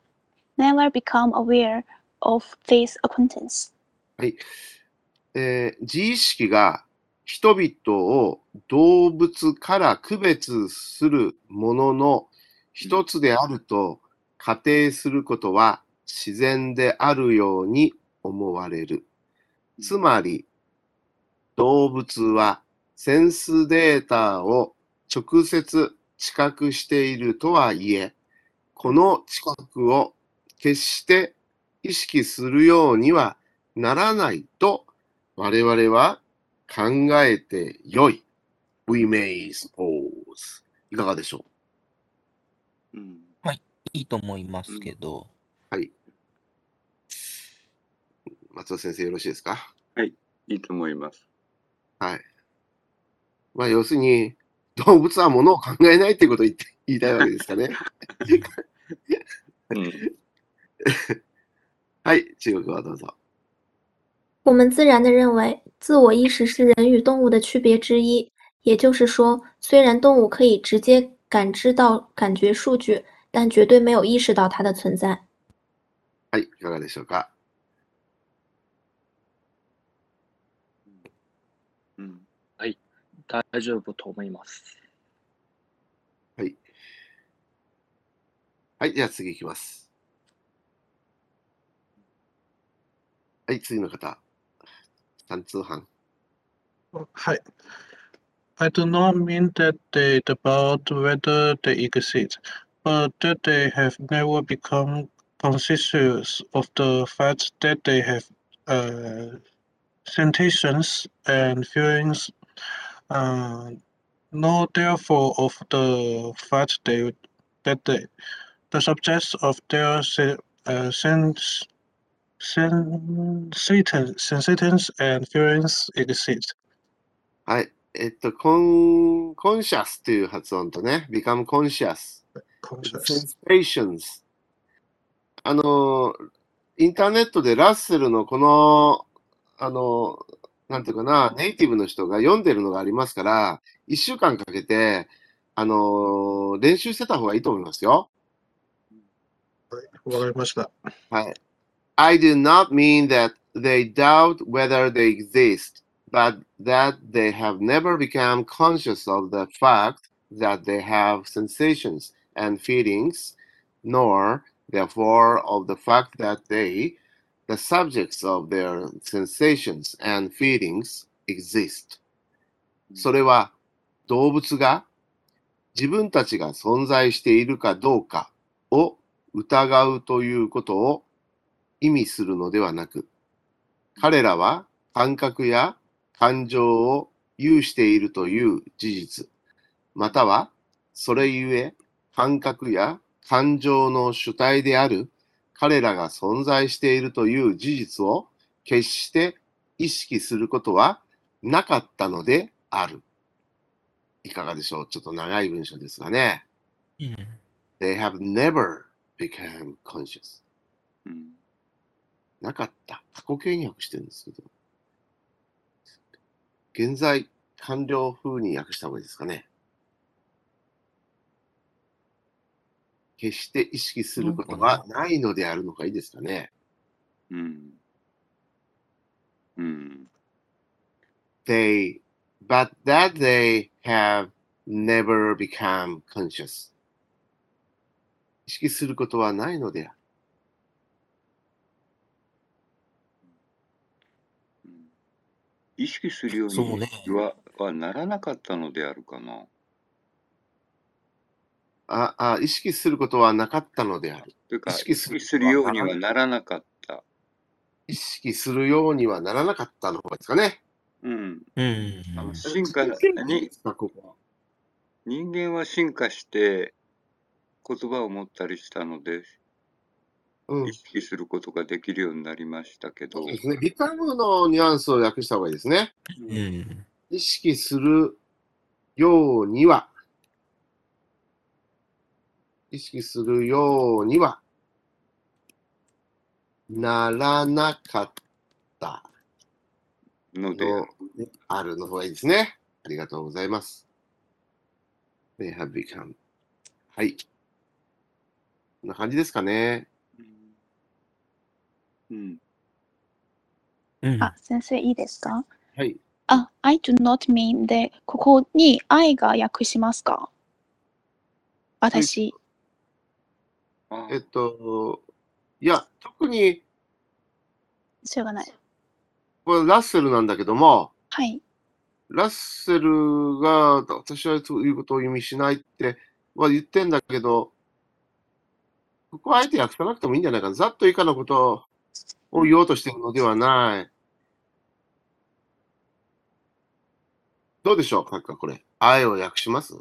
never become aware of this acquaintance. えー自意識が人々を動物から区別するものの一つであると仮定することは自然であるように思われる。つまり、動物はセンスデータを直接知覚しているとはいえ、この知覚を決して意識するようにはならないと我々は考えてよい。We may suppose. いかがでしょう？ん。いいと思いますけど、うはい。松尾先生よろしいですか？いいと思います。はい。まあ、要するに、動物はものを考えないっていうことを言って言いたいわけですかね。うん。はい、中国はどうぞ。我们自然地认为，自我意识是人与动物的区别之一。也就是说，虽然动物可以直接感知到感觉数据，但绝对没有意识到它的存在。はい、いかがでしょうか。うん。大丈夫と思います。はい、じゃあ次いきます。はい、次の方。 単通販。 Hi. I do not mean that they doubt whether they exist, but that they have never become conscious of the fact that they have uh, sensations and feelings, uh, nor therefore of the fact they, that they, the subjects of their se- uh, sense, sensations and feelings exist. はい。えっと、コン、コンシャスという発音とね、become conscious。Sensations。あの、インターネットでラッセルのこの、あの、なんていうかな、ネイティブの人が読んでるのがありますから、一週間かけて、あの、練習してた方がいいと思いますよ。わかりました。はい。I do not mean that they doubt whether they exist, but that they have never become conscious of the fact that they have sensations and feelings, nor, therefore, of the fact that they, the subjects of their sensations and feelings, exist. それは動物が自分たちが存在しているかどうかを疑うということを 意味するのではなく、彼らは感覚や感情を有しているという事実、またはそれゆえ感覚や感情の主体である彼らが存在しているという事実を決して意識することはなかったのである。いかがでしょう？ちょっと長い文章ですがね。うん、They have never become conscious. うん。なかった。過去形に訳してるんですけど。現在完了風に訳した方がいいですかね。決して意識することはないのであるのがいいですかね。うん。うん。They, but that they have never become conscious. 意識することはないのである。うん意識するよううねは,、はならなかったのであるかな。ああ、意識することはなかったのである。というか、意意識する識するようにはならなかった。意識するようにはならなかったのですかね。うん。うん、進化に、ここは人間は進化して言葉を持ったりしたので、うん意。識することができるようになりましたけどそう、ですね。ビカムのニュアンスを訳した方がいいですね。うん、意識するようには、意識するようにはならなかったので、のあるの方がいいですね。ありがとうございます。They have become. はい。こんな感じですかね。うん。うん、あ、先生いいですか？はい。あ、I do not mean で、ここに愛が訳しますか？私、あえっと、いや、特に、しょうがない。これラッセルなんだけども、はい。ラッセルが私はそういうことを意味しないっては言ってんだけど、ここはあえて訳さなくてもいいんじゃないかな。ざっと以下のことを言おうとしているのではない。どうでしょう、閣下、これ。あえを訳します？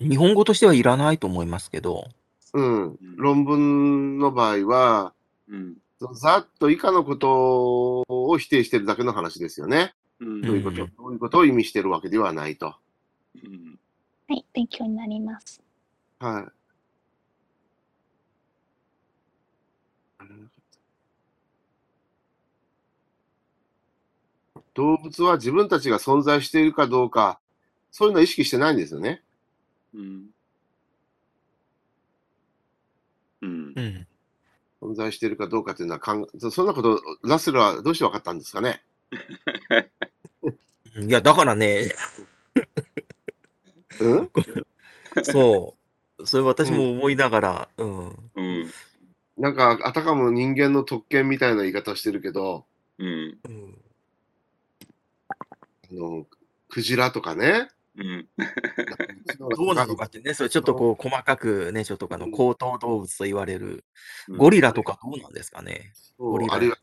日本語としてはいらないと思いますけど、うん。論文の場合は、うん。ざっと以下のことを否定してるだけの話ですよね。うん。どういうこと、うんどういうことを意味してるわけではないと。うんはい。勉強になります。はい。動物は自分たちが存在しているかどうか、そういうのは意識してないんですよね。うん。うんう。ん。存在しているかどうかというのは考え、そんなこと、ラッセルはどうして分かったんですかね？いや、だからね、うん？そう、それ私も思いながら、うん。うん。なんか、あたかも人間の特権みたいな言い方をしてるけど、うん。うんあの、クジラとかね。うん。どうなのかってね、それちょっとこう細かくね、ちょっとあのうん高等動物と言われるうんゴリラとかどうなんですかね。そうゴリラあるいは、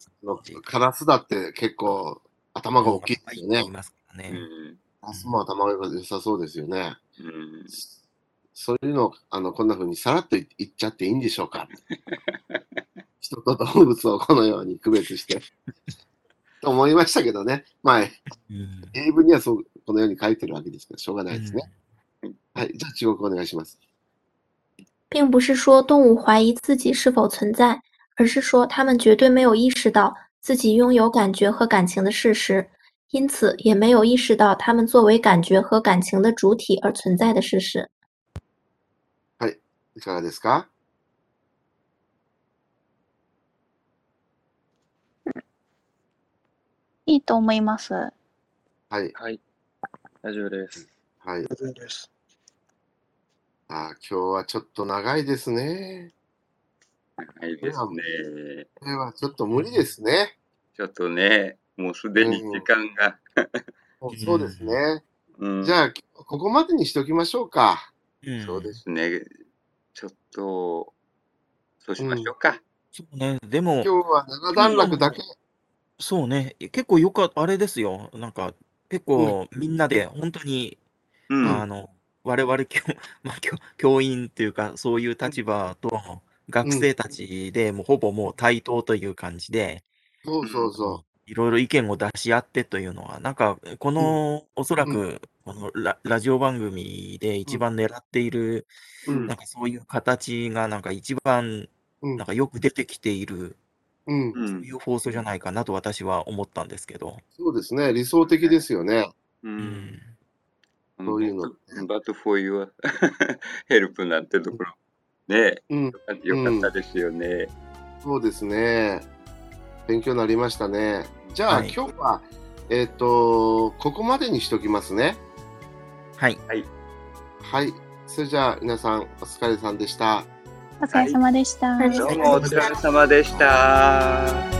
カラスだって結構頭が大きいですよね言い。ますからね。うん。カラスも頭が良さそうですよね。うん。そういうのをあのこんな風にさらっと言言っちゃっていいんでしょうか人と動物をこのように区別して。と思いましたけどね。まあ、うん英文にはそうこのように書いてるわけですから、しょうがないですね。はい、じゃあ中国お願いします。并不是说动物怀疑自己是否存在，而是说它们绝对没有意识到自己拥有感觉和感情的事实，因此也没有意识到它们作为感觉和感情的主体而存在的事实。いかがですか？いいと思います。はい、はい。大丈夫です。はい。大丈夫です。あー今日はちょっと長いですね。はいですね。これはちょっと無理ですね。ちょっとね、もうすでに時間が。もうそうですね。うん、じゃあ、ここまでにしておきましょうか。うんそうですね。ちょっと、そうしましょうか。そうね、でも今、日は長段落だけ。そうね、結構よかあれですよ、なんか、結構みんなで本当に、うん。あの、我々教、まあ、教教員というか、そういう立場と学生たちでもうほぼもう対等という感じで、そうそうそいろいろ意見を出し合ってというのは、なんか、この、おそらく、このララジオ番組で一番狙っている、う。うん。なんかそういう形が、なんか一番、うん。なんかよく出てきている、うん。うんそういう放送じゃないかなと私は思ったんですけど。そうですね。理想的ですよね。う。うんん。そういうの But for your help なんてところ。ねうん。よかったですよね。そうですね。勉強になりましたね。じゃあ、はい今日は、えっ、と、ここまでにしときますね。はい。はい。それじゃあ、皆さん、お疲れさんでした。お疲れ様でした。はいどうもお疲れ様でした。